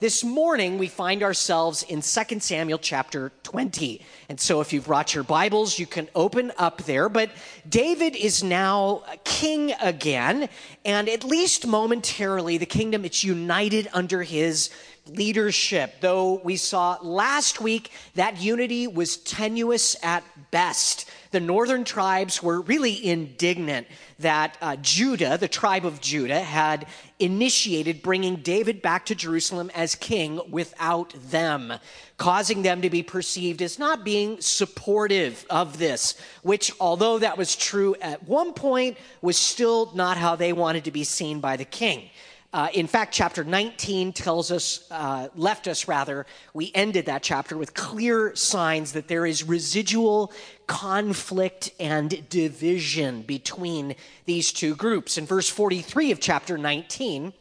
This morning, we find ourselves in 2 Samuel chapter 20. And so, if you've brought your Bibles, you can open up there. But David is now king again, and at least momentarily, the kingdom is united under his leadership. Though we saw last week that unity was tenuous at best. The northern tribes were really indignant that uh, Judah, the tribe of Judah, had initiated bringing David back to Jerusalem as king without them, causing them to be perceived as not being supportive of this, which, although that was true at one point, was still not how they wanted to be seen by the king. Uh, in fact, chapter 19 tells us, uh, left us rather, we ended that chapter with clear signs that there is residual conflict and division between these two groups. In verse 43 of chapter 19,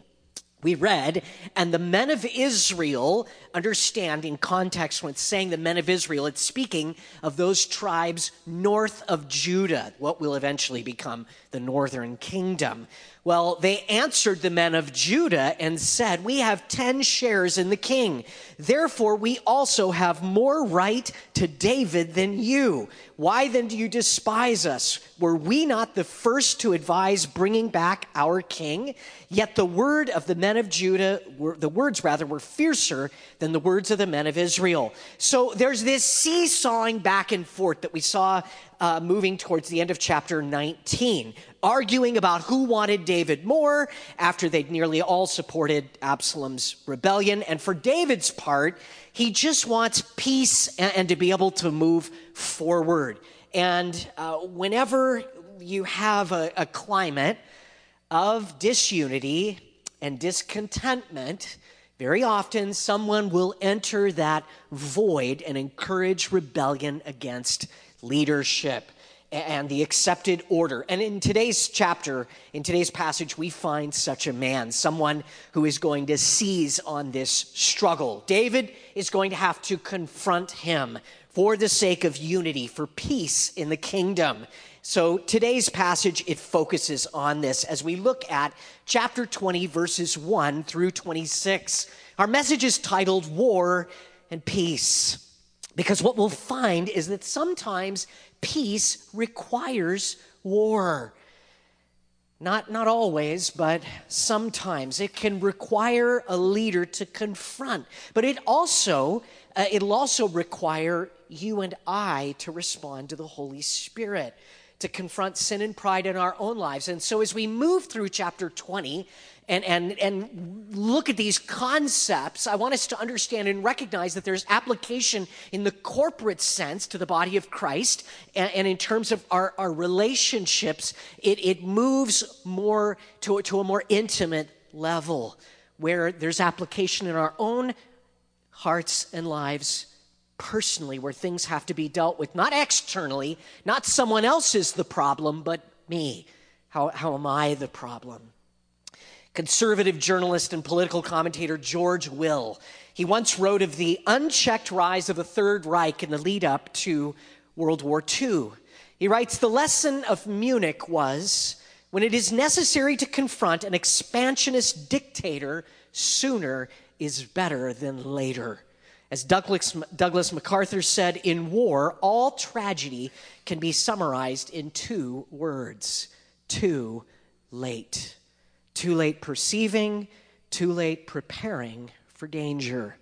we read, and the men of Israel, understand in context when it's saying the men of Israel, it's speaking of those tribes north of Judah, what will eventually become the northern kingdom. Well, they answered the men of Judah and said, We have 10 shares in the king. Therefore, we also have more right to David than you. Why then do you despise us? Were we not the first to advise bringing back our king? Yet the word of the men of Judah, were, the words rather, were fiercer than the words of the men of Israel. So there's this seesawing back and forth that we saw uh, moving towards the end of chapter 19, arguing about who wanted David more after they'd nearly all supported Absalom's rebellion. And for David's part, he just wants peace and, and to be able to move forward. And uh, whenever you have a, a climate of disunity and discontentment, very often someone will enter that void and encourage rebellion against leadership and the accepted order. And in today's chapter, in today's passage, we find such a man, someone who is going to seize on this struggle. David is going to have to confront him for the sake of unity, for peace in the kingdom. So today's passage, it focuses on this as we look at chapter 20, verses 1 through 26. Our message is titled War and Peace. Because what we'll find is that sometimes peace requires war. Not, not always, but sometimes it can require a leader to confront. But it also, uh, it'll also require you and I to respond to the Holy Spirit to confront sin and pride in our own lives. And so as we move through chapter 20 and, and, and look at these concepts, I want us to understand and recognize that there's application in the corporate sense to the body of Christ. And, and in terms of our, our relationships, it, it moves more to, to a more intimate level where there's application in our own hearts and lives personally where things have to be dealt with, not externally, not someone else is the problem, but me. How, how am I the problem? Conservative journalist and political commentator George Will. He once wrote of the unchecked rise of the Third Reich in the lead up to World War II. He writes The lesson of Munich was when it is necessary to confront an expansionist dictator, sooner is better than later. As Douglas, Douglas MacArthur said, in war, all tragedy can be summarized in two words too late. Too late perceiving, too late preparing for danger.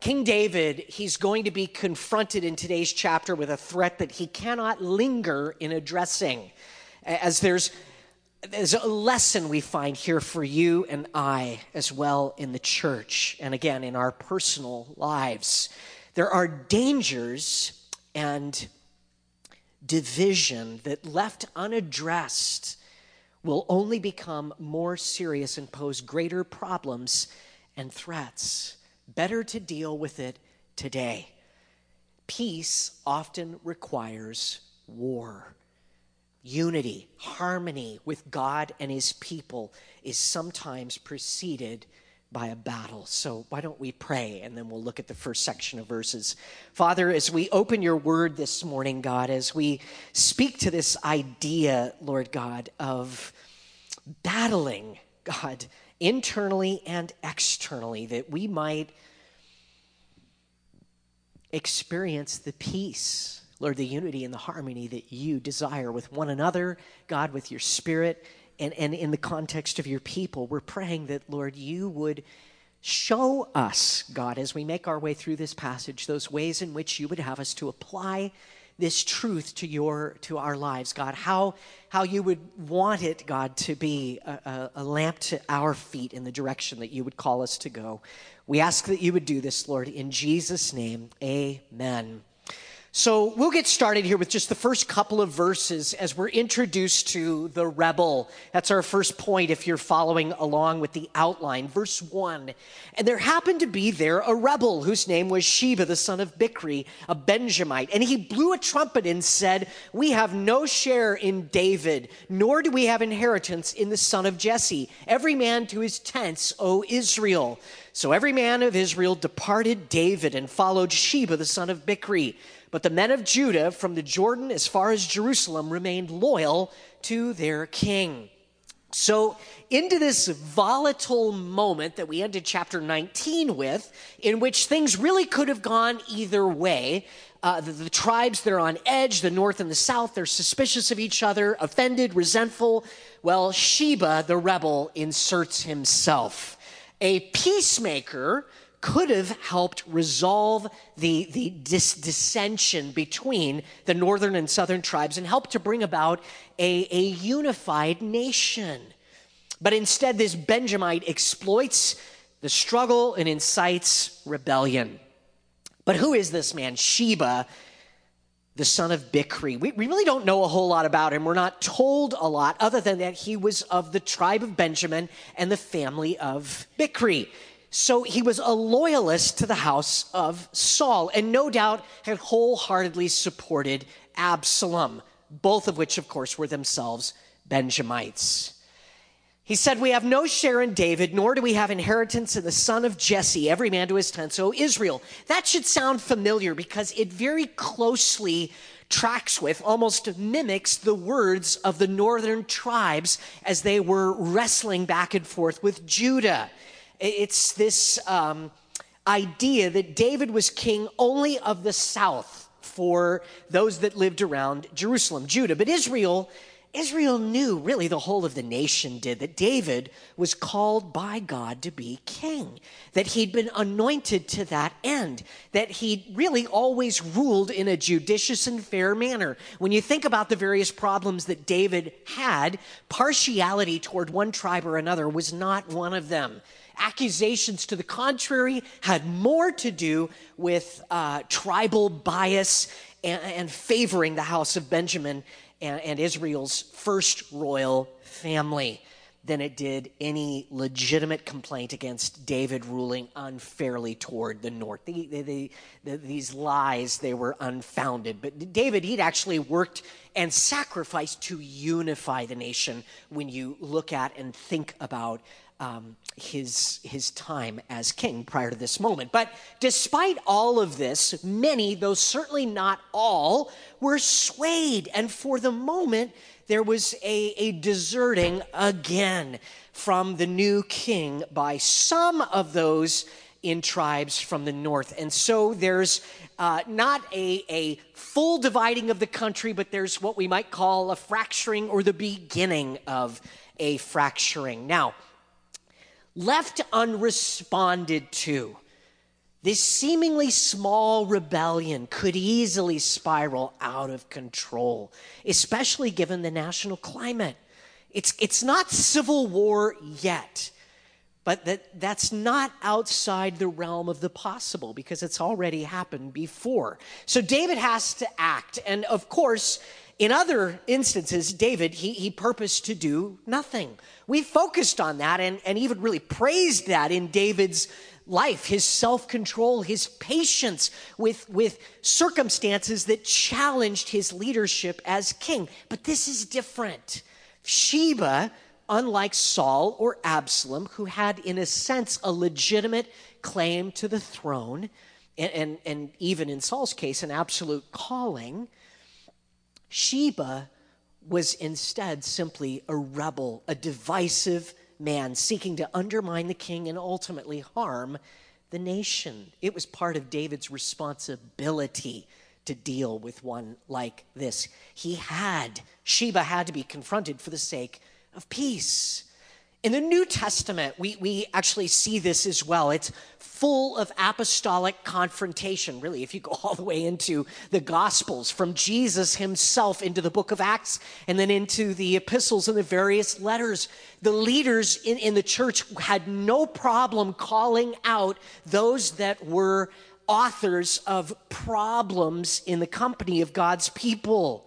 King David, he's going to be confronted in today's chapter with a threat that he cannot linger in addressing. As there's there's a lesson we find here for you and I as well in the church and again in our personal lives. There are dangers and division that left unaddressed will only become more serious and pose greater problems and threats. Better to deal with it today. Peace often requires war. Unity, harmony with God and his people is sometimes preceded by a battle. So, why don't we pray and then we'll look at the first section of verses. Father, as we open your word this morning, God, as we speak to this idea, Lord God, of battling, God, internally and externally, that we might experience the peace, Lord, the unity and the harmony that you desire with one another, God, with your spirit, and, and in the context of your people. We're praying that, Lord, you would show us, God, as we make our way through this passage, those ways in which you would have us to apply this truth to your to our lives god. How how you would want it god to be a, a, a, lamp to our feet in the direction that you would call us to go. We ask that you would do this lord in jesus name. Amen so we'll get started here with just the first couple of verses as we're introduced to the rebel. That's our first point if you're following along with the outline. Verse 1. And there happened to be there a rebel whose name was Sheba, the son of Bichri, a Benjamite. And he blew a trumpet and said, We have no share in David, nor do we have inheritance in the son of Jesse. Every man to his tents, O Israel. So every man of Israel departed David and followed Sheba, the son of Bichri. But the men of Judah from the Jordan as far as Jerusalem remained loyal to their king. So, into this volatile moment that we ended chapter 19 with, in which things really could have gone either way. Uh, the, the tribes, they're on edge, the north and the south, they're suspicious of each other, offended, resentful. Well, Sheba, the rebel, inserts himself. A peacemaker could have helped resolve the, the dis- dissension between the northern and southern tribes and helped to bring about a, a unified nation. But instead, this Benjamite exploits the struggle and incites rebellion. But who is this man, Sheba, the son of Bichri? We, we really don't know a whole lot about him. We're not told a lot, other than that he was of the tribe of Benjamin and the family of Bichri. So he was a loyalist to the house of Saul, and no doubt had wholeheartedly supported Absalom, both of which, of course, were themselves Benjamites. He said, We have no share in David, nor do we have inheritance in the son of Jesse, every man to his tent. So, Israel. That should sound familiar because it very closely tracks with, almost mimics the words of the northern tribes as they were wrestling back and forth with Judah. It's this um, idea that David was king only of the south for those that lived around Jerusalem, Judah. But Israel, Israel knew, really the whole of the nation did, that David was called by God to be king, that he'd been anointed to that end, that he'd really always ruled in a judicious and fair manner. When you think about the various problems that David had, partiality toward one tribe or another was not one of them accusations to the contrary had more to do with uh, tribal bias and, and, favoring the house of Benjamin and, and Israel's first royal family than it did any legitimate complaint against David ruling unfairly toward the north. The, the, the, these lies, they were unfounded. But David, he'd actually worked and sacrificed to unify the nation when you look at and think about um, his, his time as king prior to this moment. But despite all of this, many, though certainly not all, were swayed. And for the moment, there was a, a deserting again from the new king by some of those in tribes from the north. And so there's uh, not a, a full dividing of the country, but there's what we might call a fracturing or the beginning of a fracturing. Now, left unresponded to, this seemingly small rebellion could easily spiral out of control, especially given the national climate. It's, it's not civil war yet, but that, that's not outside the realm of the possible because it's already happened before. So David has to act. And of course, in other instances, David, he, he purposed to do nothing. We focused on that and, and even really praised that in David's life, his self control, his patience with, with circumstances that challenged his leadership as king. But this is different. Sheba, unlike Saul or Absalom, who had, in a sense, a legitimate claim to the throne, and, and, and even in Saul's case, an absolute calling Sheba was instead simply a rebel, a divisive man seeking to undermine the king and ultimately harm the nation. It was part of David's responsibility to deal with one like this. He had, Sheba had to be confronted for the sake of peace. In the New Testament, we, we actually see this as well. It's full of apostolic confrontation, really, if you go all the way into the Gospels, from Jesus himself into the book of Acts and then into the epistles and the various letters. The leaders in, in the church had no problem calling out those that were authors of problems in the company of God's people.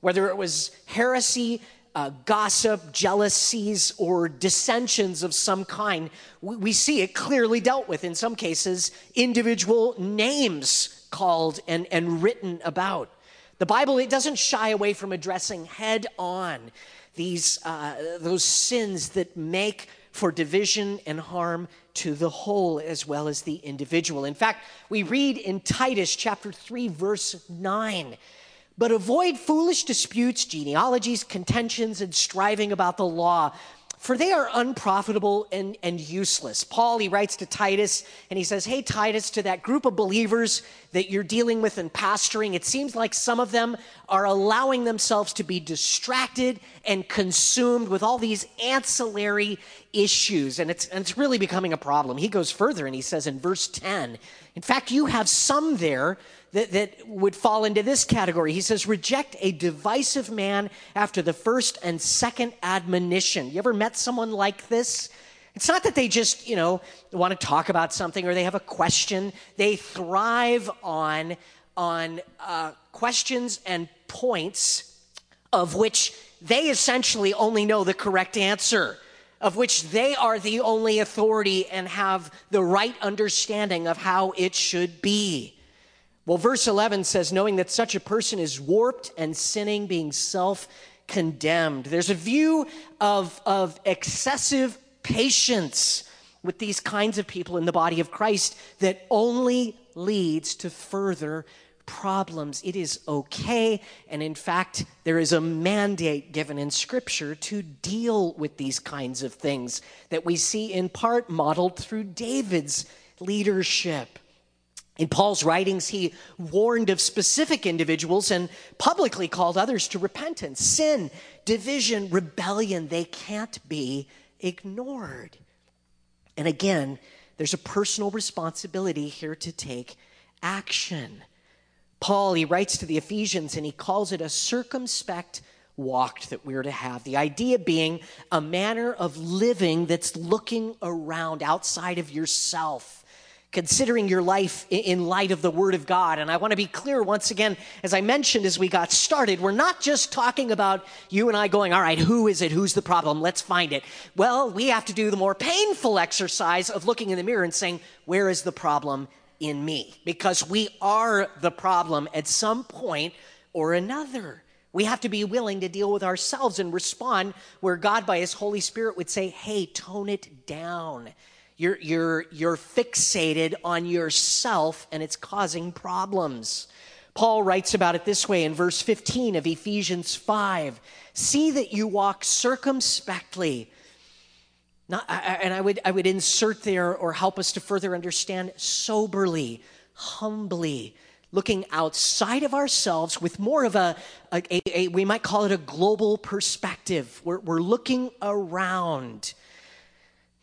Whether it was heresy, uh, gossip, jealousies, or dissensions of some kind, we, we see it clearly dealt with. In some cases, individual names called and, and written about. The Bible, it doesn't shy away from addressing head on these, uh, those sins that make for division and harm to the whole as well as the individual. In fact, we read in Titus chapter 3, verse 9 but avoid foolish disputes, genealogies, contentions, and striving about the law, for they are unprofitable and, and useless. Paul, he writes to Titus, and he says, Hey, Titus, to that group of believers that you're dealing with and pastoring, it seems like some of them are allowing themselves to be distracted and consumed with all these ancillary issues. And it's, and it's really becoming a problem. He goes further and he says in verse 10, in fact, you have some there that, that would fall into this category. He says, reject a divisive man after the first and second admonition. You ever met someone like this? It's not that they just, you know, want to talk about something or they have a question. They thrive on, on uh, questions and points of which they essentially only know the correct answer, of which they are the only authority and have the right understanding of how it should be. Well, verse 11 says, knowing that such a person is warped and sinning, being self condemned. There's a view of, of excessive patience with these kinds of people in the body of Christ that only leads to further problems. It is okay. And in fact, there is a mandate given in Scripture to deal with these kinds of things that we see in part modeled through David's leadership. In Paul's writings, he warned of specific individuals and publicly called others to repentance. Sin, division, rebellion, they can't be ignored. And again, there's a personal responsibility here to take action. Paul, he writes to the Ephesians and he calls it a circumspect walk that we're to have. The idea being a manner of living that's looking around outside of yourself considering your life in light of the Word of God. And I want to be clear once again, as I mentioned as we got started, we're not just talking about you and I going, all right, who is it? Who's the problem? Let's find it. Well, we have to do the more painful exercise of looking in the mirror and saying, where is the problem in me? Because we are the problem at some point or another. We have to be willing to deal with ourselves and respond where God, by His Holy Spirit, would say, hey, tone it down. You're, you're, you're fixated on yourself and it's causing problems. Paul writes about it this way in verse 15 of Ephesians 5 See that you walk circumspectly. Not, and I would, I would insert there or help us to further understand soberly, humbly, looking outside of ourselves with more of a, a, a, a we might call it a global perspective. We're, we're looking around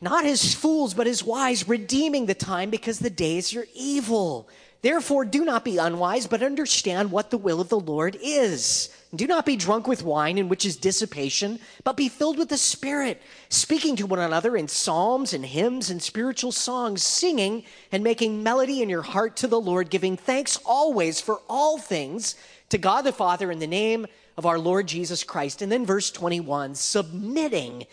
not as fools, but as wise, redeeming the time because the days are evil. Therefore, do not be unwise, but understand what the will of the Lord is. Do not be drunk with wine, in which is dissipation, but be filled with the Spirit, speaking to one another in psalms and hymns and spiritual songs, singing and making melody in your heart to the Lord, giving thanks always for all things to God the Father in the name of our Lord Jesus Christ. And then verse 21 submitting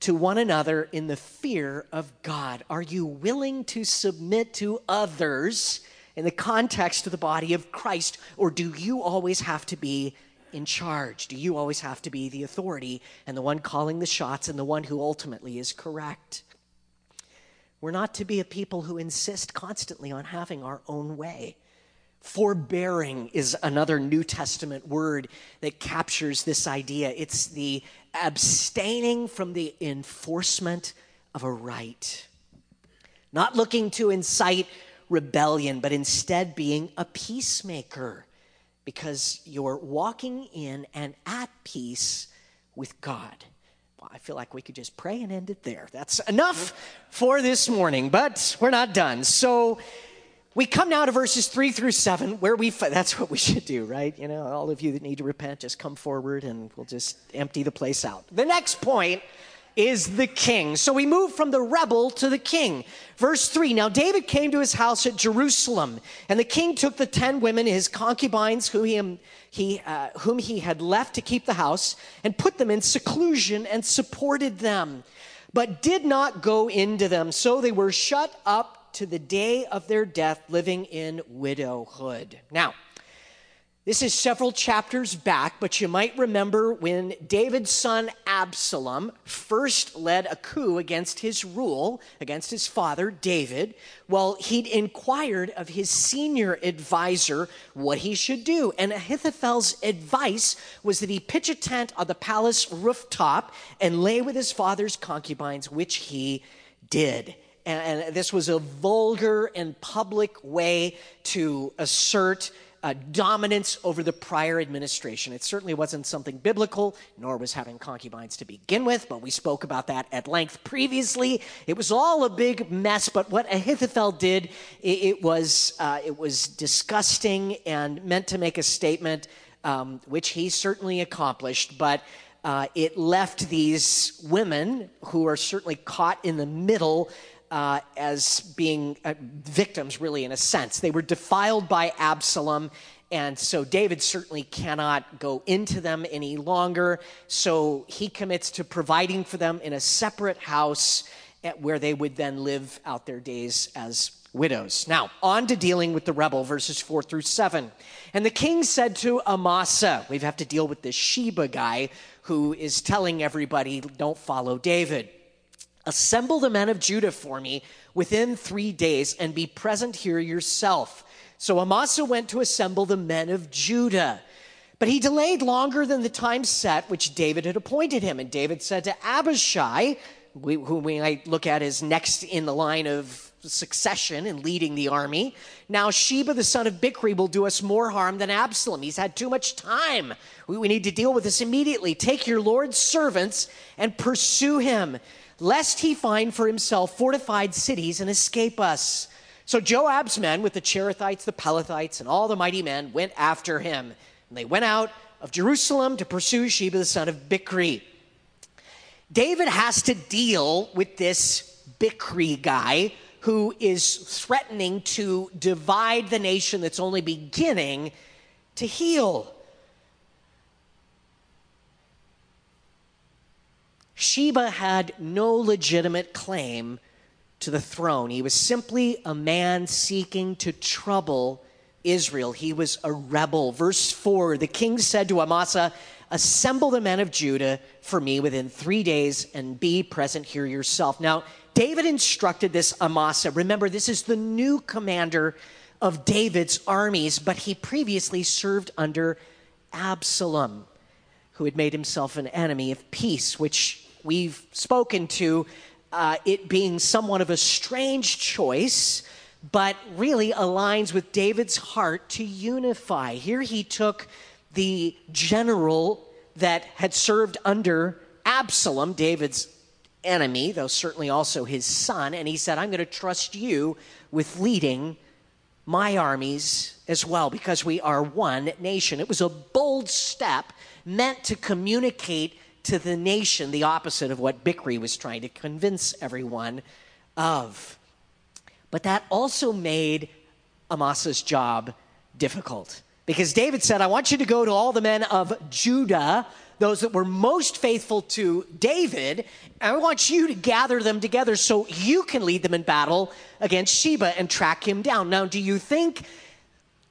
to one another in the fear of God? Are you willing to submit to others in the context of the body of Christ, or do you always have to be in charge? Do you always have to be the authority and the one calling the shots and the one who ultimately is correct? We're not to be a people who insist constantly on having our own way. Forbearing is another New Testament word that captures this idea. It's the abstaining from the enforcement of a right, not looking to incite rebellion, but instead being a peacemaker because you're walking in and at peace with God. Well, I feel like we could just pray and end it there. That's enough for this morning, but we're not done. So we come now to verses three through seven, where we, that's what we should do, right? You know, all of you that need to repent, just come forward and we'll just empty the place out. The next point is the king. So we move from the rebel to the king. Verse 3 Now David came to his house at Jerusalem, and the king took the ten women, his concubines, who he, he, uh, whom he had left to keep the house, and put them in seclusion and supported them, but did not go into them. So they were shut up to the day of their death, living in widowhood. Now, this is several chapters back, but you might remember when David's son Absalom first led a coup against his rule, against his father David. Well, he'd inquired of his senior advisor what he should do. And Ahithophel's advice was that he pitch a tent on the palace rooftop and lay with his father's concubines, which he did. And, this was a vulgar and public way to assert uh, dominance over the prior administration. It certainly wasn't something biblical, nor was having concubines to begin with, but we spoke about that at length previously. It was all a big mess, but what Ahithophel did, it, it was, uh, it was disgusting and meant to make a statement, um, which he certainly accomplished, but uh, it left these women who are certainly caught in the middle uh, as being uh, victims, really, in a sense. They were defiled by Absalom, and so David certainly cannot go into them any longer. So he commits to providing for them in a separate house where they would then live out their days as widows. Now, on to dealing with the rebel, verses 4 through 7. And the king said to Amasa, we have to deal with this Sheba guy who is telling everybody, don't follow David. Assemble the men of Judah for me within three days and be present here yourself. So Amasa went to assemble the men of Judah. But he delayed longer than the time set which David had appointed him. And David said to Abishai, whom we might look at as next in the line of succession in leading the army, now Sheba the son of Bichri will do us more harm than Absalom. He's had too much time. We need to deal with this immediately. Take your Lord's servants and pursue him lest he find for himself fortified cities and escape us. So Joab's men, with the Cherethites, the Pelethites, and all the mighty men, went after him. And they went out of Jerusalem to pursue Sheba the son of Bichri. David has to deal with this Bichri guy who is threatening to divide the nation that's only beginning to heal. Sheba had no legitimate claim to the throne. He was simply a man seeking to trouble Israel. He was a rebel. Verse 4 the king said to Amasa, Assemble the men of Judah for me within three days and be present here yourself. Now, David instructed this Amasa. Remember, this is the new commander of David's armies, but he previously served under Absalom, who had made himself an enemy of peace, which we've spoken to uh, it being somewhat of a strange choice, but really aligns with David's heart to unify. Here he took the general that had served under Absalom, David's enemy, though certainly also his son, and he said, I'm going to trust you with leading my armies as well because we are one nation. It was a bold step meant to communicate to the nation the opposite of what Bichri was trying to convince everyone of. But that also made Amasa's job difficult because David said, I want you to go to all the men of Judah, those that were most faithful to David, and I want you to gather them together so you can lead them in battle against Sheba and track him down. Now, do you think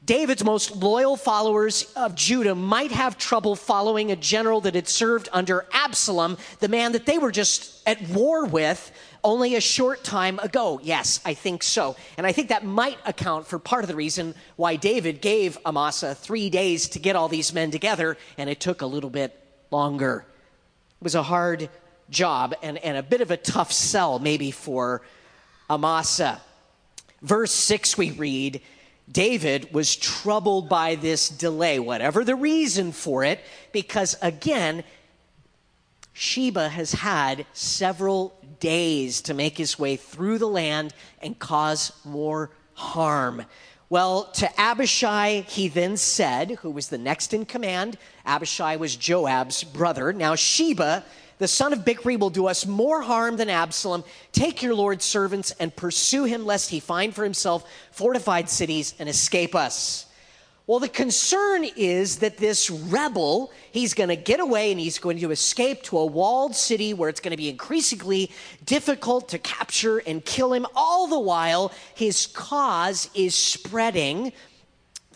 David's most loyal followers of Judah might have trouble following a general that had served under Absalom, the man that they were just at war with only a short time ago. Yes, I think so. And I think that might account for part of the reason why David gave Amasa three days to get all these men together, and it took a little bit longer. It was a hard job and, and a bit of a tough sell, maybe, for Amasa. Verse 6, we read, David was troubled by this delay, whatever the reason for it, because again, Sheba has had several days to make his way through the land and cause more harm. Well, to Abishai, he then said, who was the next in command, Abishai was Joab's brother. Now, Sheba the son of Bichri will do us more harm than Absalom. Take your Lord's servants and pursue him, lest he find for himself fortified cities and escape us. Well, the concern is that this rebel, he's going to get away and he's going to escape to a walled city where it's going to be increasingly difficult to capture and kill him. All the while, his cause is spreading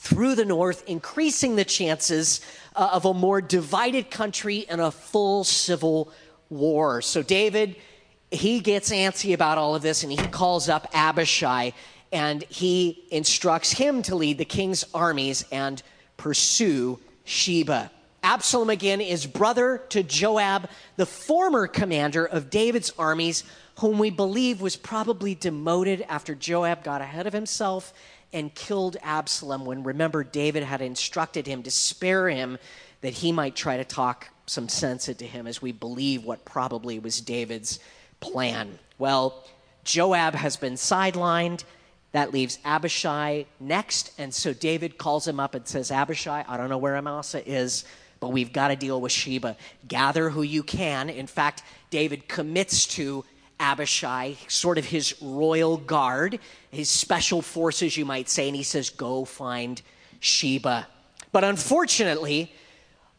through the north, increasing the chances uh, of a more divided country and a full civil war. So David, he gets antsy about all of this and he calls up Abishai and he instructs him to lead the king's armies and pursue Sheba. Absalom again is brother to Joab, the former commander of David's armies, whom we believe was probably demoted after Joab got ahead of himself and killed Absalom when, remember, David had instructed him to spare him that he might try to talk some sense into him as we believe what probably was David's plan. Well, Joab has been sidelined. That leaves Abishai next. And so David calls him up and says, Abishai, I don't know where Amasa is, but we've got to deal with Sheba. Gather who you can. In fact, David commits to Abishai, sort of his royal guard, his special forces, you might say, and he says, Go find Sheba. But unfortunately,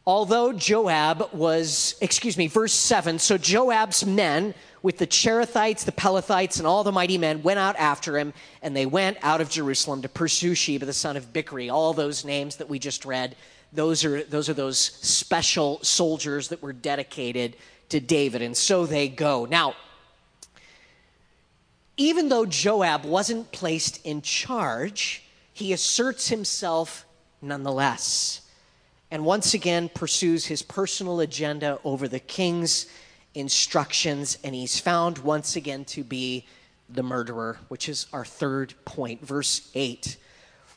although Joab was, excuse me, verse 7 so Joab's men with the Cherethites, the Pelethites, and all the mighty men went out after him, and they went out of Jerusalem to pursue Sheba, the son of Bichri. All those names that we just read, those are, those are those special soldiers that were dedicated to David, and so they go. Now, even though Joab wasn't placed in charge, he asserts himself nonetheless and once again pursues his personal agenda over the king's instructions, and he's found once again to be the murderer, which is our third point. Verse 8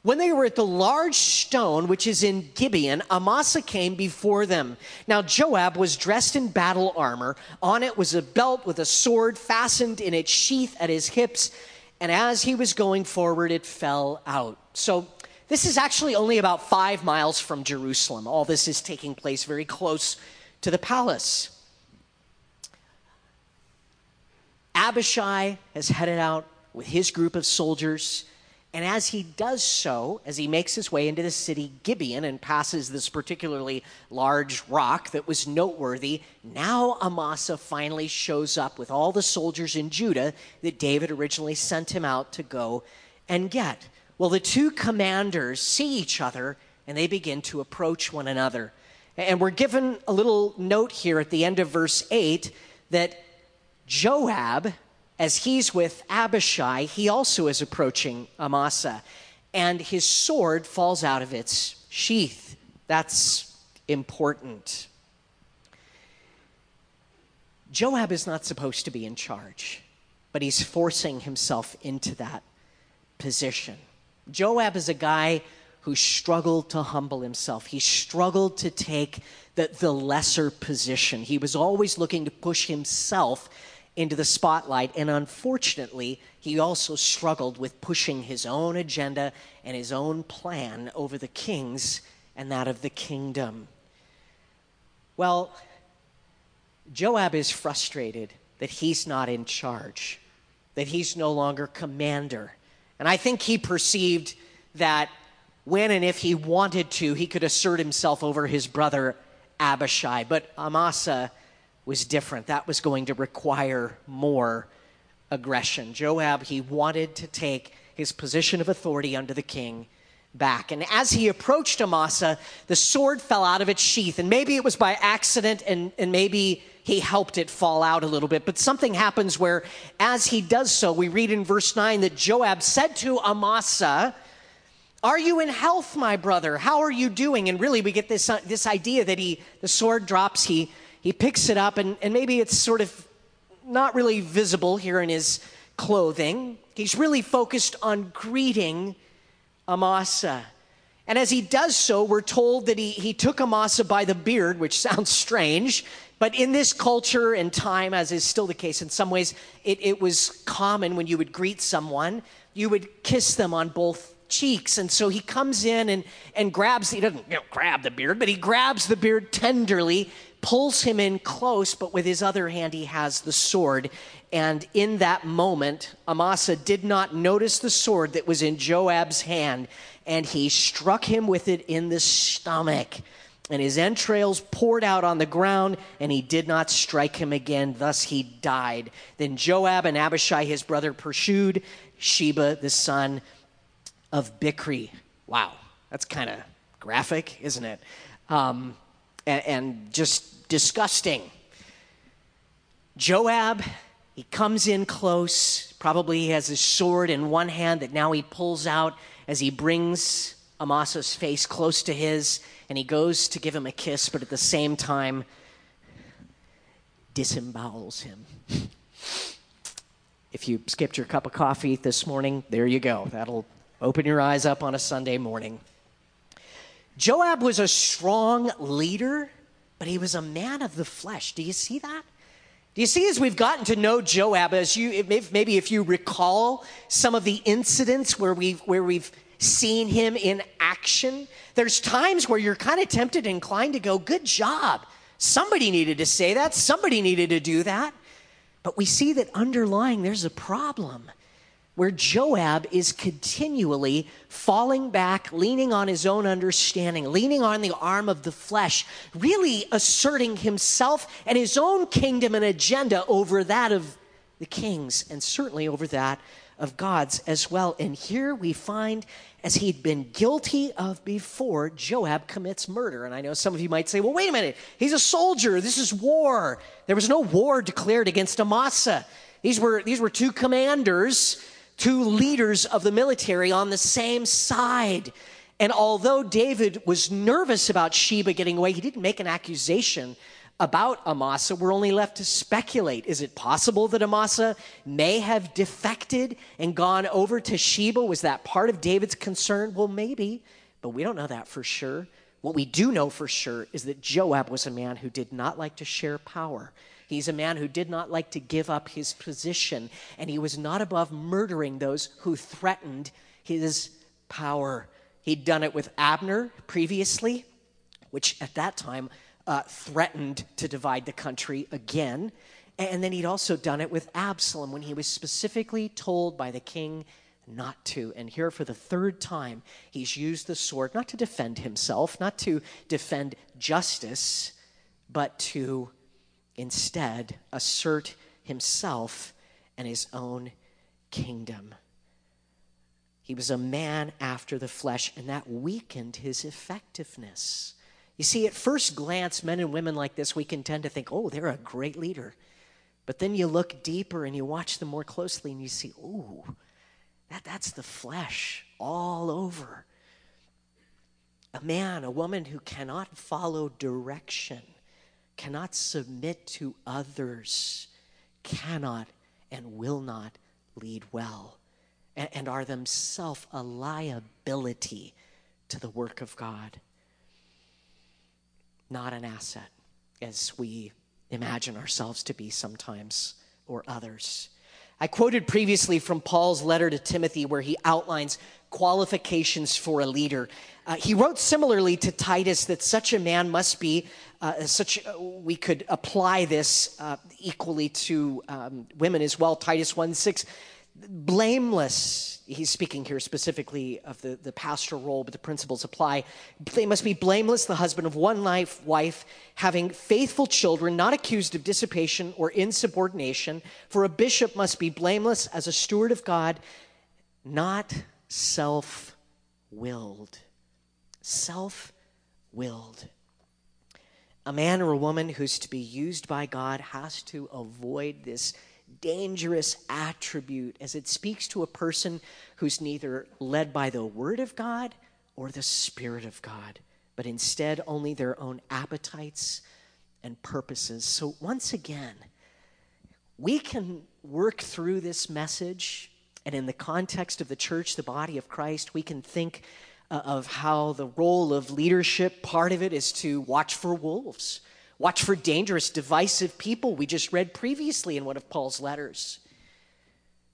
when they were at the large stone which is in Gibeon, Amasa came before them. Now Joab was dressed in battle armor. On it was a belt with a sword fastened in its sheath at his hips. And as he was going forward, it fell out. So this is actually only about five miles from Jerusalem. All this is taking place very close to the palace. Abishai has headed out with his group of soldiers and as he does so, as he makes his way into the city Gibeon and passes this particularly large rock that was noteworthy, now Amasa finally shows up with all the soldiers in Judah that David originally sent him out to go and get. Well, the two commanders see each other and they begin to approach one another. And we're given a little note here at the end of verse 8 that Joab as he's with Abishai, he also is approaching Amasa, and his sword falls out of its sheath. That's important. Joab is not supposed to be in charge, but he's forcing himself into that position. Joab is a guy who struggled to humble himself. He struggled to take the, the lesser position. He was always looking to push himself into the spotlight. And unfortunately, he also struggled with pushing his own agenda and his own plan over the king's and that of the kingdom. Well, Joab is frustrated that he's not in charge, that he's no longer commander. And I think he perceived that when and if he wanted to, he could assert himself over his brother Abishai. But Amasa was different. That was going to require more aggression. Joab, he wanted to take his position of authority under the king back. And as he approached Amasa, the sword fell out of its sheath. And maybe it was by accident, and, and maybe he helped it fall out a little bit. But something happens where, as he does so, we read in verse 9 that Joab said to Amasa, Are you in health, my brother? How are you doing? And really, we get this, uh, this idea that he, the sword drops, he, he picks it up, and, and maybe it's sort of not really visible here in his clothing. He's really focused on greeting Amasa. And as he does so, we're told that he, he took Amasa by the beard, which sounds strange, but in this culture and time, as is still the case in some ways, it, it was common when you would greet someone, you would kiss them on both cheeks. And so he comes in and, and grabs, he doesn't you know, grab the beard, but he grabs the beard tenderly, pulls him in close, but with his other hand, he has the sword. And in that moment, Amasa did not notice the sword that was in Joab's hand, and he struck him with it in the stomach and his entrails poured out on the ground, and he did not strike him again. Thus he died. Then Joab and Abishai, his brother, pursued Sheba, the son of Bichri. Wow, that's kind of graphic, isn't it? Um, and, and just disgusting. Joab, he comes in close. Probably he has his sword in one hand that now he pulls out as he brings Amasa's face close to his and he goes to give him a kiss, but at the same time, disembowels him. if you skipped your cup of coffee this morning, there you go. That'll open your eyes up on a Sunday morning. Joab was a strong leader, but he was a man of the flesh. Do you see that? Do you see as we've gotten to know Joab, as you maybe if you recall some of the incidents where we've where we've seen him in action. There's times where you're kind of tempted, inclined to go, Good job. Somebody needed to say that. Somebody needed to do that. But we see that underlying there's a problem where Joab is continually falling back, leaning on his own understanding, leaning on the arm of the flesh, really asserting himself and his own kingdom and agenda over that of the kings, and certainly over that of God's as well. And here we find, as he'd been guilty of before, Joab commits murder. And I know some of you might say, well, wait a minute, he's a soldier. This is war. There was no war declared against Amasa. These were, these were two commanders, two leaders of the military on the same side. And although David was nervous about Sheba getting away, he didn't make an accusation about Amasa, we're only left to speculate. Is it possible that Amasa may have defected and gone over to Sheba? Was that part of David's concern? Well, maybe, but we don't know that for sure. What we do know for sure is that Joab was a man who did not like to share power. He's a man who did not like to give up his position, and he was not above murdering those who threatened his power. He'd done it with Abner previously, which at that time uh, threatened to divide the country again. And then he'd also done it with Absalom when he was specifically told by the king not to. And here, for the third time, he's used the sword not to defend himself, not to defend justice, but to instead assert himself and his own kingdom. He was a man after the flesh, and that weakened his effectiveness. You see, at first glance, men and women like this, we can tend to think, oh, they're a great leader. But then you look deeper and you watch them more closely and you see, oh, that, that's the flesh all over. A man, a woman who cannot follow direction, cannot submit to others, cannot and will not lead well, and, and are themselves a liability to the work of God not an asset as we imagine ourselves to be sometimes or others. I quoted previously from Paul's letter to Timothy where he outlines qualifications for a leader. Uh, he wrote similarly to Titus that such a man must be uh, such uh, we could apply this uh, equally to um, women as well titus 1 6 blameless. He's speaking here specifically of the, the pastoral role, but the principles apply. They must be blameless, the husband of one life, wife, having faithful children, not accused of dissipation or insubordination. For a bishop must be blameless as a steward of God, not self willed. Self willed. A man or a woman who's to be used by God has to avoid this dangerous attribute as it speaks to a person who's neither led by the Word of God or the Spirit of God, but instead only their own appetites and purposes. So, once again, we can work through this message, and in the context of the church, the body of Christ, we can think uh, of how the role of leadership, part of it is to watch for wolves, watch for dangerous, divisive people. We just read previously in one of Paul's letters.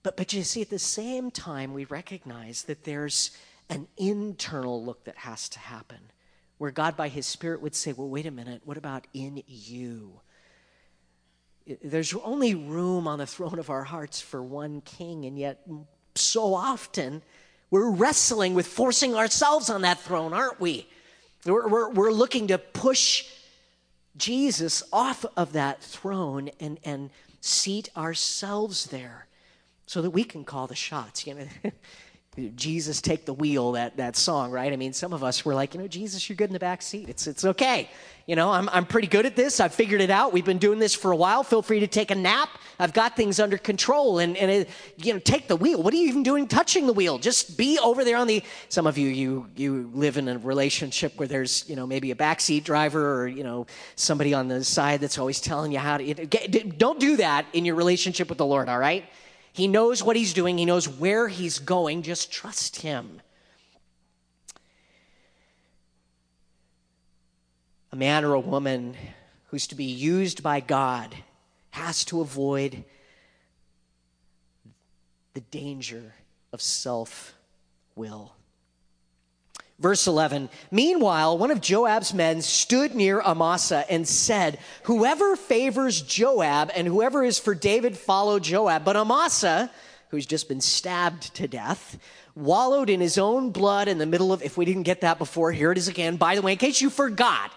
But, but you see, at the same time, we recognize that there's an internal look that has to happen, where God, by His Spirit, would say, Well, wait a minute, what about in you? There's only room on the throne of our hearts for one king, and yet so often we're wrestling with forcing ourselves on that throne, aren't we? We're, we're, we're looking to push Jesus off of that throne and, and seat ourselves there so that we can call the shots. You know, Jesus take the wheel, that, that song, right? I mean, some of us were like, you know, Jesus, you're good in the back seat. It's, it's okay. You know, I'm, I'm pretty good at this. I've figured it out. We've been doing this for a while. Feel free to take a nap. I've got things under control. And, and it, you know, take the wheel. What are you even doing touching the wheel? Just be over there on the. Some of you, you, you live in a relationship where there's, you know, maybe a backseat driver or, you know, somebody on the side that's always telling you how to. Don't do that in your relationship with the Lord, all right? He knows what he's doing, he knows where he's going. Just trust him. A man or a woman who's to be used by God has to avoid the danger of self will. Verse 11 Meanwhile, one of Joab's men stood near Amasa and said, Whoever favors Joab and whoever is for David, follow Joab. But Amasa, who's just been stabbed to death, wallowed in his own blood in the middle of, if we didn't get that before, here it is again. By the way, in case you forgot,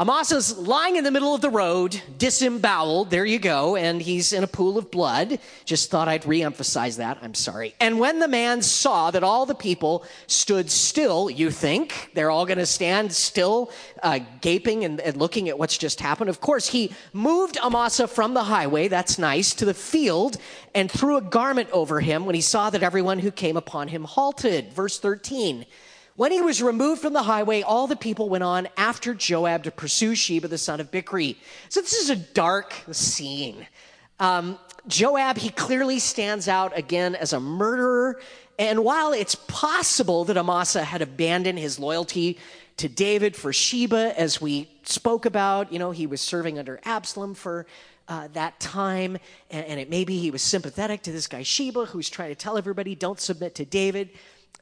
Amasa's lying in the middle of the road, disemboweled. There you go. And he's in a pool of blood. Just thought I'd reemphasize that. I'm sorry. And when the man saw that all the people stood still, you think they're all going to stand still, uh, gaping and, and looking at what's just happened. Of course, he moved Amasa from the highway, that's nice, to the field and threw a garment over him when he saw that everyone who came upon him halted. Verse 13. When he was removed from the highway, all the people went on after Joab to pursue Sheba, the son of Bichri. So this is a dark scene. Um, Joab, he clearly stands out again as a murderer. And while it's possible that Amasa had abandoned his loyalty to David for Sheba, as we spoke about, you know, he was serving under Absalom for uh, that time, and, and it maybe he was sympathetic to this guy Sheba, who's trying to tell everybody, don't submit to David.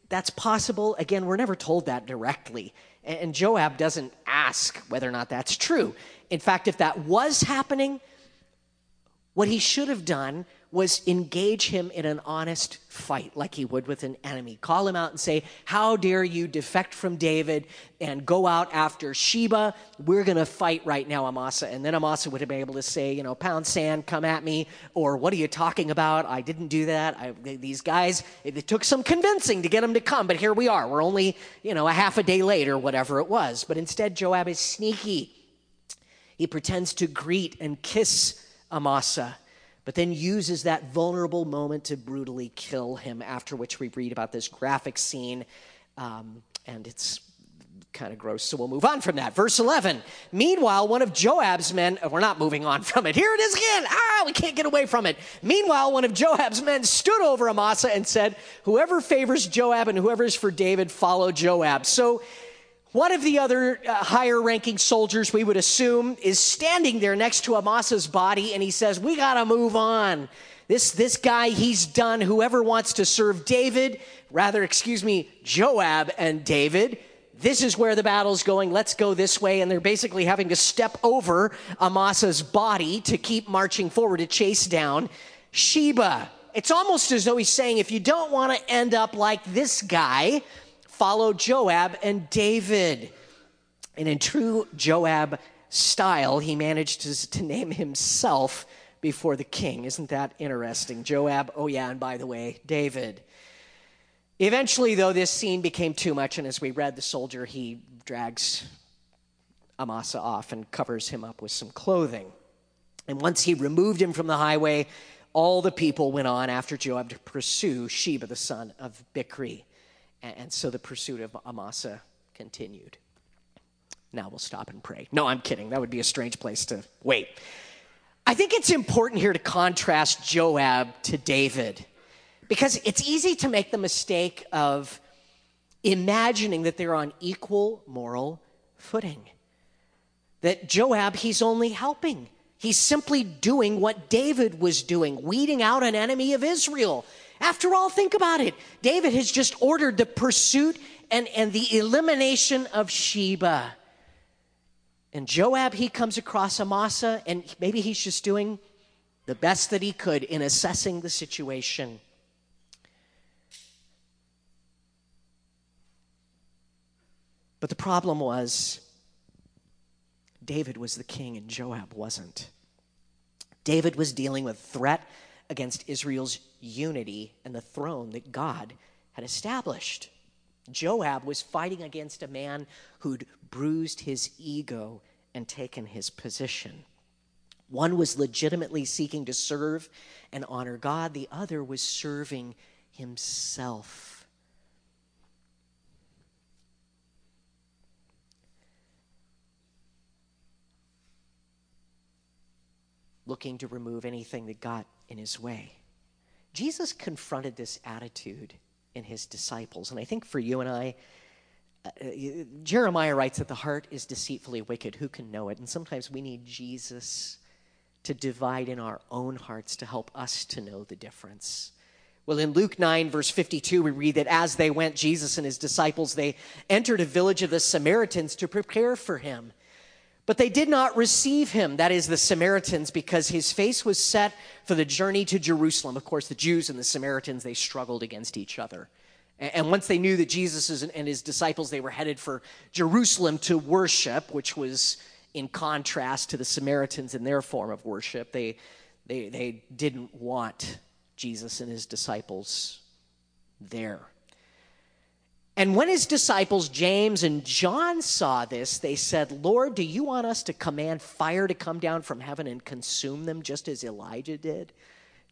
That's possible. Again, we're never told that directly. And Joab doesn't ask whether or not that's true. In fact, if that was happening, what he should have done was engage him in an honest fight like he would with an enemy. Call him out and say, How dare you defect from David and go out after Sheba? We're going to fight right now, Amasa. And then Amasa would have been able to say, You know, pound sand, come at me. Or, What are you talking about? I didn't do that. I, these guys, it, it took some convincing to get them to come, but here we are. We're only, you know, a half a day late or whatever it was. But instead, Joab is sneaky. He pretends to greet and kiss Amasa but then uses that vulnerable moment to brutally kill him, after which we read about this graphic scene, um, and it's kind of gross. So we'll move on from that. Verse 11. Meanwhile, one of Joab's men, uh, we're not moving on from it. Here it is again. Ah, we can't get away from it. Meanwhile, one of Joab's men stood over Amasa and said, Whoever favors Joab and whoever is for David, follow Joab. So one of the other uh, higher ranking soldiers, we would assume, is standing there next to Amasa's body, and he says, We got to move on. This, this guy, he's done. Whoever wants to serve David, rather, excuse me, Joab and David, this is where the battle's going. Let's go this way. And they're basically having to step over Amasa's body to keep marching forward to chase down Sheba. It's almost as though he's saying, if you don't want to end up like this guy, follow Joab and David. And in true Joab style, he managed to, to name himself before the king. Isn't that interesting? Joab, oh yeah, and by the way, David. Eventually, though, this scene became too much, and as we read, the soldier he drags Amasa off and covers him up with some clothing. And once he removed him from the highway, all the people went on after Joab to pursue Sheba, the son of Bichri. And so the pursuit of Amasa continued. Now we'll stop and pray. No, I'm kidding. That would be a strange place to wait. I think it's important here to contrast Joab to David because it's easy to make the mistake of imagining that they're on equal moral footing. That Joab, he's only helping. He's simply doing what David was doing, weeding out an enemy of Israel. After all, think about it. David has just ordered the pursuit and, and the elimination of Sheba. And Joab, he comes across Amasa, and maybe he's just doing the best that he could in assessing the situation. But the problem was, David was the king and Joab wasn't. David was dealing with threat against Israel's unity and the throne that God had established. Joab was fighting against a man who'd bruised his ego and taken his position. One was legitimately seeking to serve and honor God, the other was serving himself. Looking to remove anything that got in his way. Jesus confronted this attitude in his disciples. And I think for you and I, uh, Jeremiah writes that the heart is deceitfully wicked. Who can know it? And sometimes we need Jesus to divide in our own hearts to help us to know the difference. Well, in Luke 9, verse 52, we read that as they went, Jesus and his disciples, they entered a village of the Samaritans to prepare for him. But they did not receive him, that is, the Samaritans, because his face was set for the journey to Jerusalem. Of course, the Jews and the Samaritans, they struggled against each other. And once they knew that Jesus and his disciples, they were headed for Jerusalem to worship, which was in contrast to the Samaritans in their form of worship, they, they, they didn't want Jesus and his disciples there. And when his disciples, James and John, saw this, they said, Lord, do you want us to command fire to come down from heaven and consume them just as Elijah did?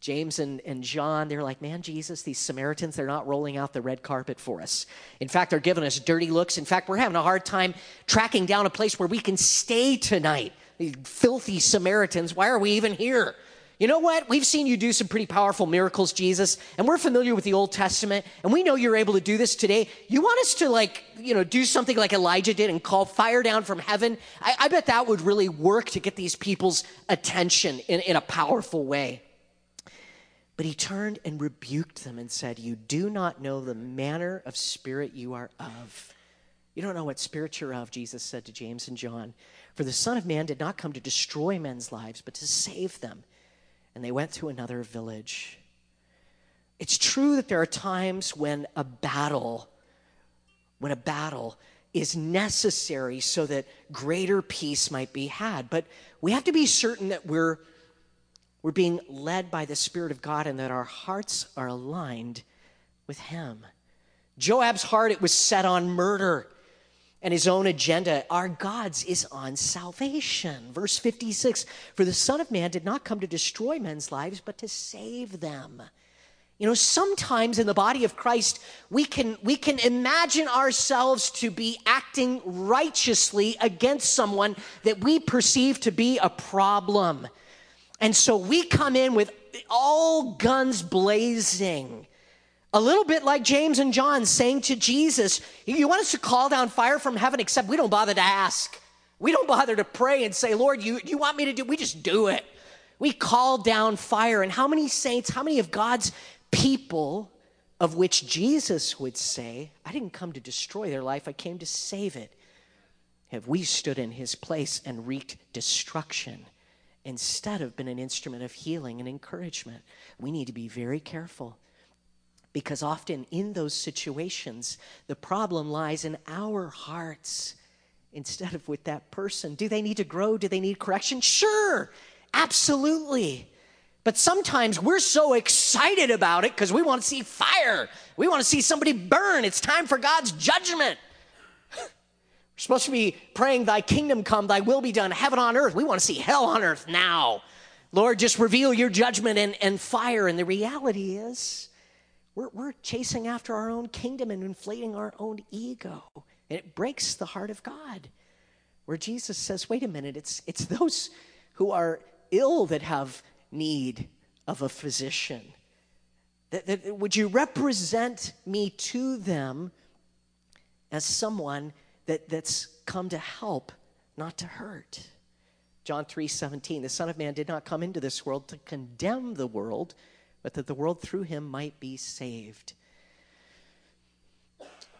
James and, and John, they're like, man, Jesus, these Samaritans, they're not rolling out the red carpet for us. In fact, they're giving us dirty looks. In fact, we're having a hard time tracking down a place where we can stay tonight. These filthy Samaritans, why are we even here? You know what? We've seen you do some pretty powerful miracles, Jesus, and we're familiar with the Old Testament, and we know you're able to do this today. You want us to, like, you know, do something like Elijah did and call fire down from heaven? I, I bet that would really work to get these people's attention in, in a powerful way. But he turned and rebuked them and said, You do not know the manner of spirit you are of. You don't know what spirit you're of, Jesus said to James and John. For the Son of Man did not come to destroy men's lives, but to save them and they went to another village. It's true that there are times when a battle, when a battle is necessary so that greater peace might be had. But we have to be certain that we're, we're being led by the Spirit of God and that our hearts are aligned with Him. Joab's heart, it was set on murder and his own agenda. Our God's is on salvation. Verse 56 For the Son of Man did not come to destroy men's lives, but to save them. You know, sometimes in the body of Christ, we can, we can imagine ourselves to be acting righteously against someone that we perceive to be a problem. And so we come in with all guns blazing a little bit like James and John saying to Jesus, You want us to call down fire from heaven, except we don't bother to ask. We don't bother to pray and say, Lord, you, you want me to do We just do it. We call down fire. And how many saints, how many of God's people, of which Jesus would say, I didn't come to destroy their life, I came to save it, have we stood in his place and wreaked destruction instead of been an instrument of healing and encouragement? We need to be very careful because often in those situations, the problem lies in our hearts instead of with that person. Do they need to grow? Do they need correction? Sure, absolutely. But sometimes we're so excited about it because we want to see fire. We want to see somebody burn. It's time for God's judgment. We're supposed to be praying, Thy kingdom come, Thy will be done, heaven on earth. We want to see hell on earth now. Lord, just reveal your judgment and, and fire. And the reality is, we're, we're chasing after our own kingdom and inflating our own ego. And it breaks the heart of God. Where Jesus says, wait a minute, it's, it's those who are ill that have need of a physician. That, that, would you represent me to them as someone that, that's come to help, not to hurt? John 3 17, the Son of Man did not come into this world to condemn the world, but that the world through him might be saved.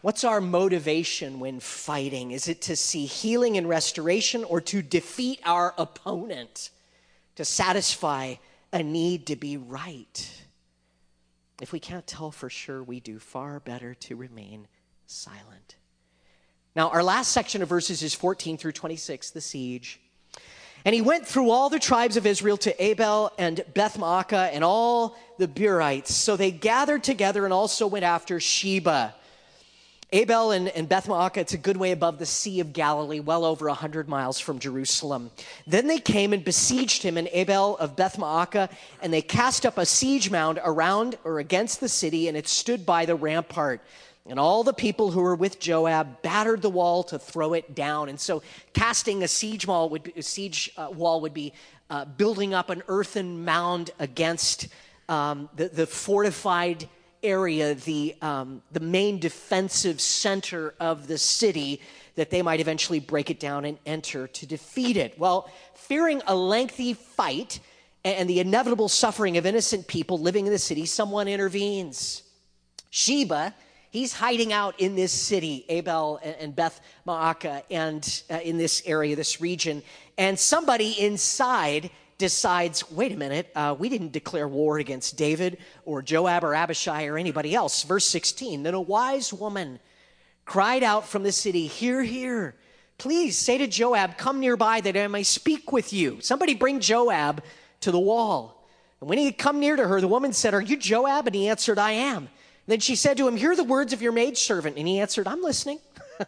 What's our motivation when fighting? Is it to see healing and restoration or to defeat our opponent, to satisfy a need to be right? If we can't tell for sure, we do far better to remain silent. Now, our last section of verses is 14 through 26, the siege. And he went through all the tribes of Israel to Abel and Beth Maacah and all the Berites. So they gathered together and also went after Sheba Abel and, and Beth it's a good way above the Sea of Galilee, well over 100 miles from Jerusalem. Then they came and besieged him in Abel of Beth Maacah, and they cast up a siege mound around or against the city, and it stood by the rampart. And all the people who were with Joab battered the wall to throw it down. And so, casting a siege wall would be, a siege uh, wall would be uh, building up an earthen mound against um, the, the fortified area, the, um, the main defensive center of the city, that they might eventually break it down and enter to defeat it. Well, fearing a lengthy fight and the inevitable suffering of innocent people living in the city, someone intervenes. Sheba, he's hiding out in this city, Abel and Beth Maacah, and uh, in this area, this region, and somebody inside decides, wait a minute, uh, we didn't declare war against David or Joab or Abishai or anybody else. Verse 16 Then a wise woman cried out from the city, Hear, hear. Please say to Joab, Come nearby that I may speak with you. Somebody bring Joab to the wall. And when he had come near to her, the woman said, Are you Joab? And he answered, I am. Then she said to him, Hear the words of your maidservant. And he answered, I'm listening.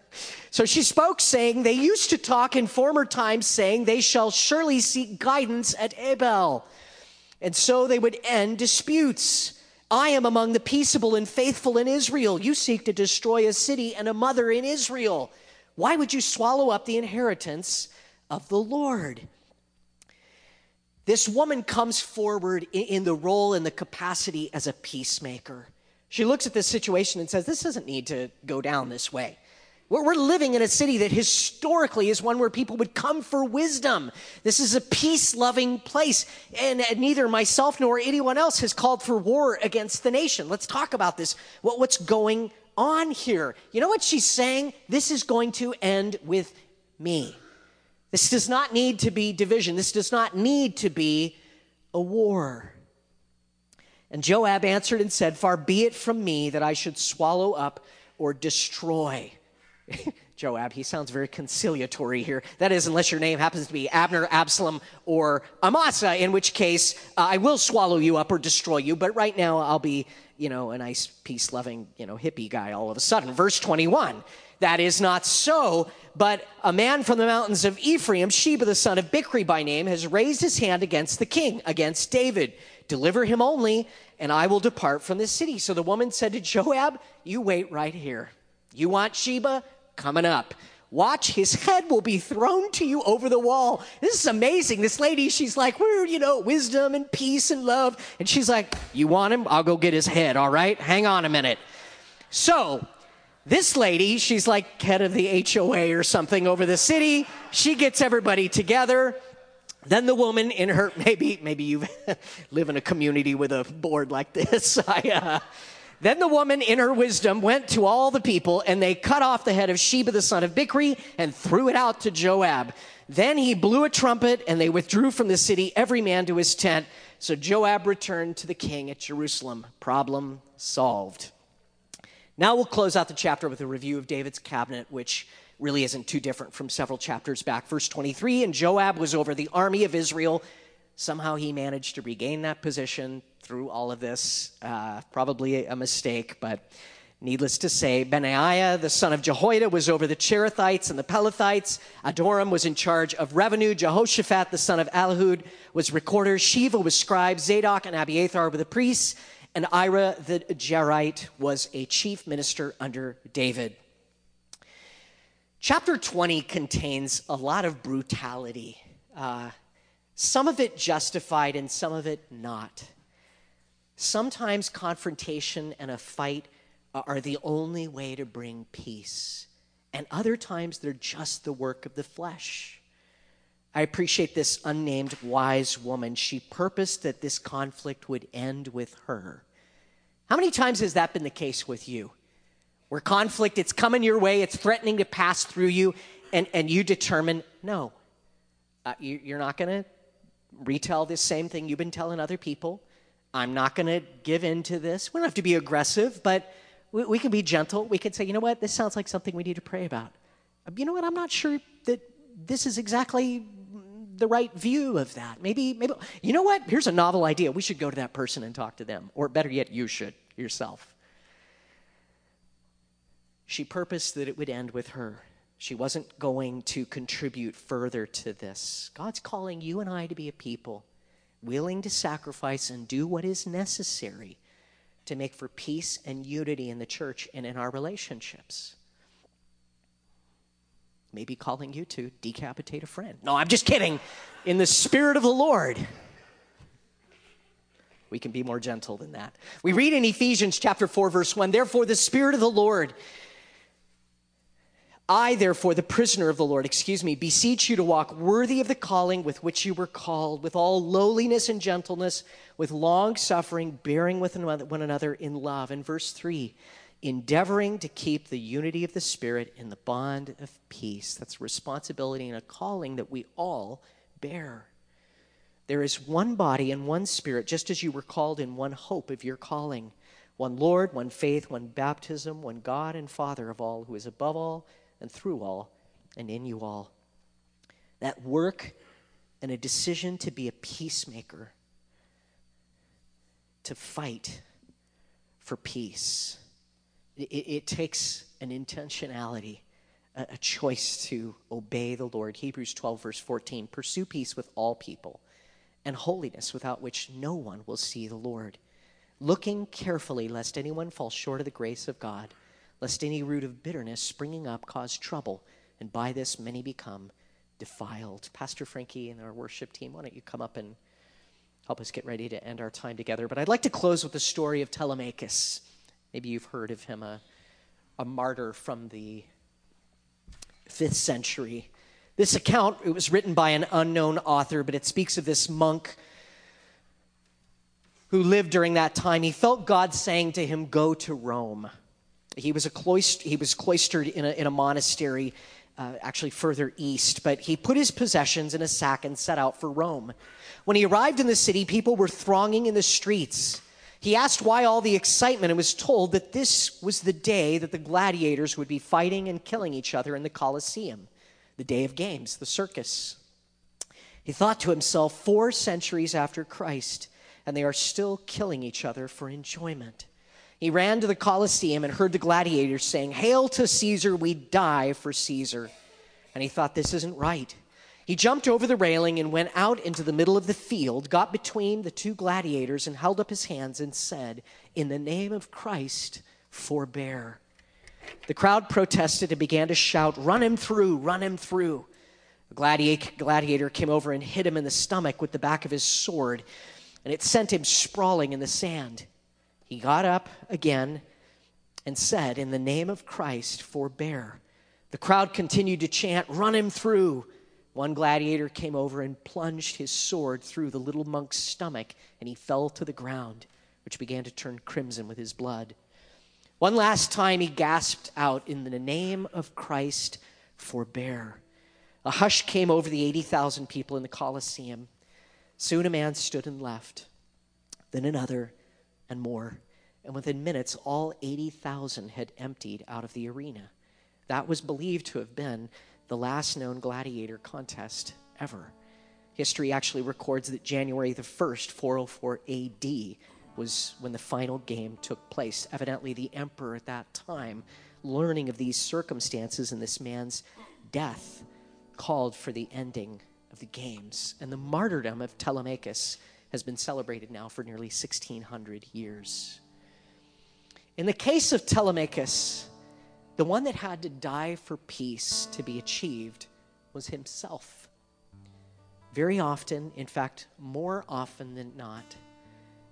so she spoke, saying, They used to talk in former times, saying, They shall surely seek guidance at Abel. And so they would end disputes. I am among the peaceable and faithful in Israel. You seek to destroy a city and a mother in Israel. Why would you swallow up the inheritance of the Lord? This woman comes forward in the role and the capacity as a peacemaker. She looks at this situation and says, This doesn't need to go down this way. We're living in a city that historically is one where people would come for wisdom. This is a peace loving place. And neither myself nor anyone else has called for war against the nation. Let's talk about this. What's going on here? You know what she's saying? This is going to end with me. This does not need to be division. This does not need to be a war. And Joab answered and said, Far be it from me that I should swallow up or destroy Joab, he sounds very conciliatory here. That is, unless your name happens to be Abner, Absalom, or Amasa, in which case uh, I will swallow you up or destroy you. But right now I'll be, you know, a nice peace loving, you know, hippie guy all of a sudden. Verse 21. That is not so, but a man from the mountains of Ephraim, Sheba the son of Bichri by name, has raised his hand against the king, against David. Deliver him only, and I will depart from this city. So the woman said to Joab, You wait right here. You want Sheba? coming up. Watch, his head will be thrown to you over the wall. This is amazing. This lady, she's like, we're, you know, wisdom and peace and love. And she's like, You want him? I'll go get his head, all right? Hang on a minute. So, this lady, she's like head of the HOA or something over the city. She gets everybody together. Then the woman in her, maybe, maybe you live in a community with a board like this. I, uh, then the woman, in her wisdom, went to all the people, and they cut off the head of Sheba the son of Bichri and threw it out to Joab. Then he blew a trumpet, and they withdrew from the city, every man to his tent. So Joab returned to the king at Jerusalem. Problem solved. Now we'll close out the chapter with a review of David's cabinet, which really isn't too different from several chapters back. Verse 23 And Joab was over the army of Israel Somehow he managed to regain that position through all of this. Uh, probably a mistake, but needless to say, Benaiah, the son of Jehoiada, was over the Cherethites and the Pelethites. Adoram was in charge of revenue. Jehoshaphat, the son of Ahilud, was recorder. Sheva was scribe. Zadok and Abiathar were the priests. And Ira the Jairite was a chief minister under David. Chapter 20 contains a lot of brutality. Uh, some of it justified and some of it not. Sometimes confrontation and a fight are the only way to bring peace, and other times they're just the work of the flesh. I appreciate this unnamed wise woman. She purposed that this conflict would end with her. How many times has that been the case with you? Where conflict, it's coming your way, it's threatening to pass through you, and, and you determine, no, uh, you, you're not going to retell this same thing you've been telling other people. I'm not going to give in to this. We don't have to be aggressive, but we, we, can be gentle. We can say, you know what, this sounds like something we need to pray about. Uh, you know what, I'm not sure that this is exactly the right view of that. Maybe, maybe, you know what, here's a novel idea. We should go to that person and talk to them. Or better yet, you should yourself. She purposed that it would end with her. She wasn't going to contribute further to this. God's calling you and I to be a people willing to sacrifice and do what is necessary to make for peace and unity in the church and in our relationships. Maybe calling you to decapitate a friend. No, I'm just kidding. In the spirit of the Lord. We can be more gentle than that. We read in Ephesians chapter 4 verse 1, therefore the spirit of the Lord I, therefore, the prisoner of the Lord, excuse me, beseech you to walk worthy of the calling with which you were called, with all lowliness and gentleness, with long suffering, bearing with one another in love. In verse 3, endeavoring to keep the unity of the Spirit in the bond of peace. That's responsibility and a calling that we all bear. There is one body and one Spirit, just as you were called in one hope of your calling. One Lord, one faith, one baptism, one God and Father of all, who is above all and through all and in you all. That work and a decision to be a peacemaker, to fight for peace. It, it takes an intentionality, a, a choice to obey the Lord. Hebrews 12, verse 14 Pursue peace with all people and holiness, without which no one will see the Lord. Looking carefully lest anyone fall short of the grace of God lest any root of bitterness springing up cause trouble, and by this many become defiled. Pastor Frankie and our worship team, why don't you come up and help us get ready to end our time together? But I'd like to close with the story of Telemachus. Maybe you've heard of him, a, a martyr from the fifth century. This account, it was written by an unknown author, but it speaks of this monk who lived during that time. He felt God saying to him, Go to Rome. He was, a cloist- he was cloistered in a, in a monastery, uh, actually further east, but he put his possessions in a sack and set out for Rome. When he arrived in the city, people were thronging in the streets. He asked why all the excitement and was told that this was the day that the gladiators would be fighting and killing each other in the Colosseum, the day of games, the circus. He thought to himself, four centuries after Christ, and they are still killing each other for enjoyment. He ran to the Colosseum and heard the gladiators saying, Hail to Caesar, we die for Caesar. And he thought, This isn't right. He jumped over the railing and went out into the middle of the field, got between the two gladiators, and held up his hands and said, In the name of Christ, forbear. The crowd protested and began to shout, Run him through, run him through. The gladiator came over and hit him in the stomach with the back of his sword, and it sent him sprawling in the sand. He got up again and said, In the name of Christ, forbear. The crowd continued to chant, Run him through. One gladiator came over and plunged his sword through the little monk's stomach, and he fell to the ground, which began to turn crimson with his blood. One last time he gasped out, In the name of Christ, forbear. A hush came over the 80,000 people in the Colosseum. Soon a man stood and left, then another, and more. And within minutes, all 80,000 had emptied out of the arena. That was believed to have been the last known gladiator contest ever. History actually records that January the 1st, 404 AD, was when the final game took place. Evidently, the emperor at that time, learning of these circumstances and this man's death, called for the ending of the games. And the martyrdom of Telemachus has been celebrated now for nearly 1600 years. In the case of Telemachus, the one that had to die for peace to be achieved was himself. Very often, in fact, more often than not,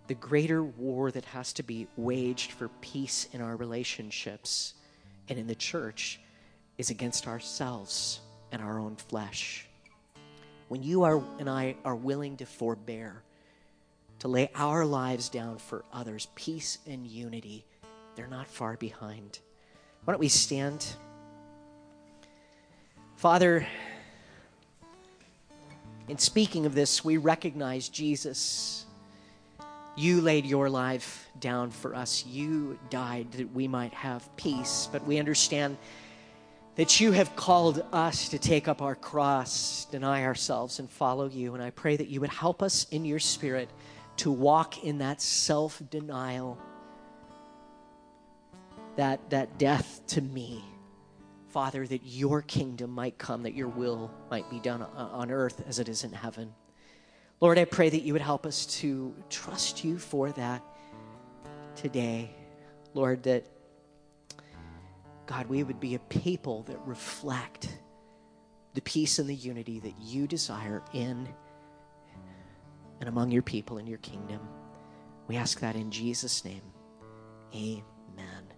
the greater war that has to be waged for peace in our relationships and in the church is against ourselves and our own flesh. When you are and I are willing to forbear, to lay our lives down for others, peace and unity, they're not far behind. Why don't we stand? Father, in speaking of this, we recognize Jesus. You laid your life down for us. You died that we might have peace. But we understand that you have called us to take up our cross, deny ourselves, and follow you. And I pray that you would help us in your spirit to walk in that self denial, that, that death to me Father, that your kingdom might come, that your will might be done uh, on earth as it is in heaven. Lord, I pray that you would help us to trust you for that today. Lord, that, God, we would be a people that reflect the peace and the unity that you desire in and among your people in your kingdom. We ask that in Jesus' name. Amen.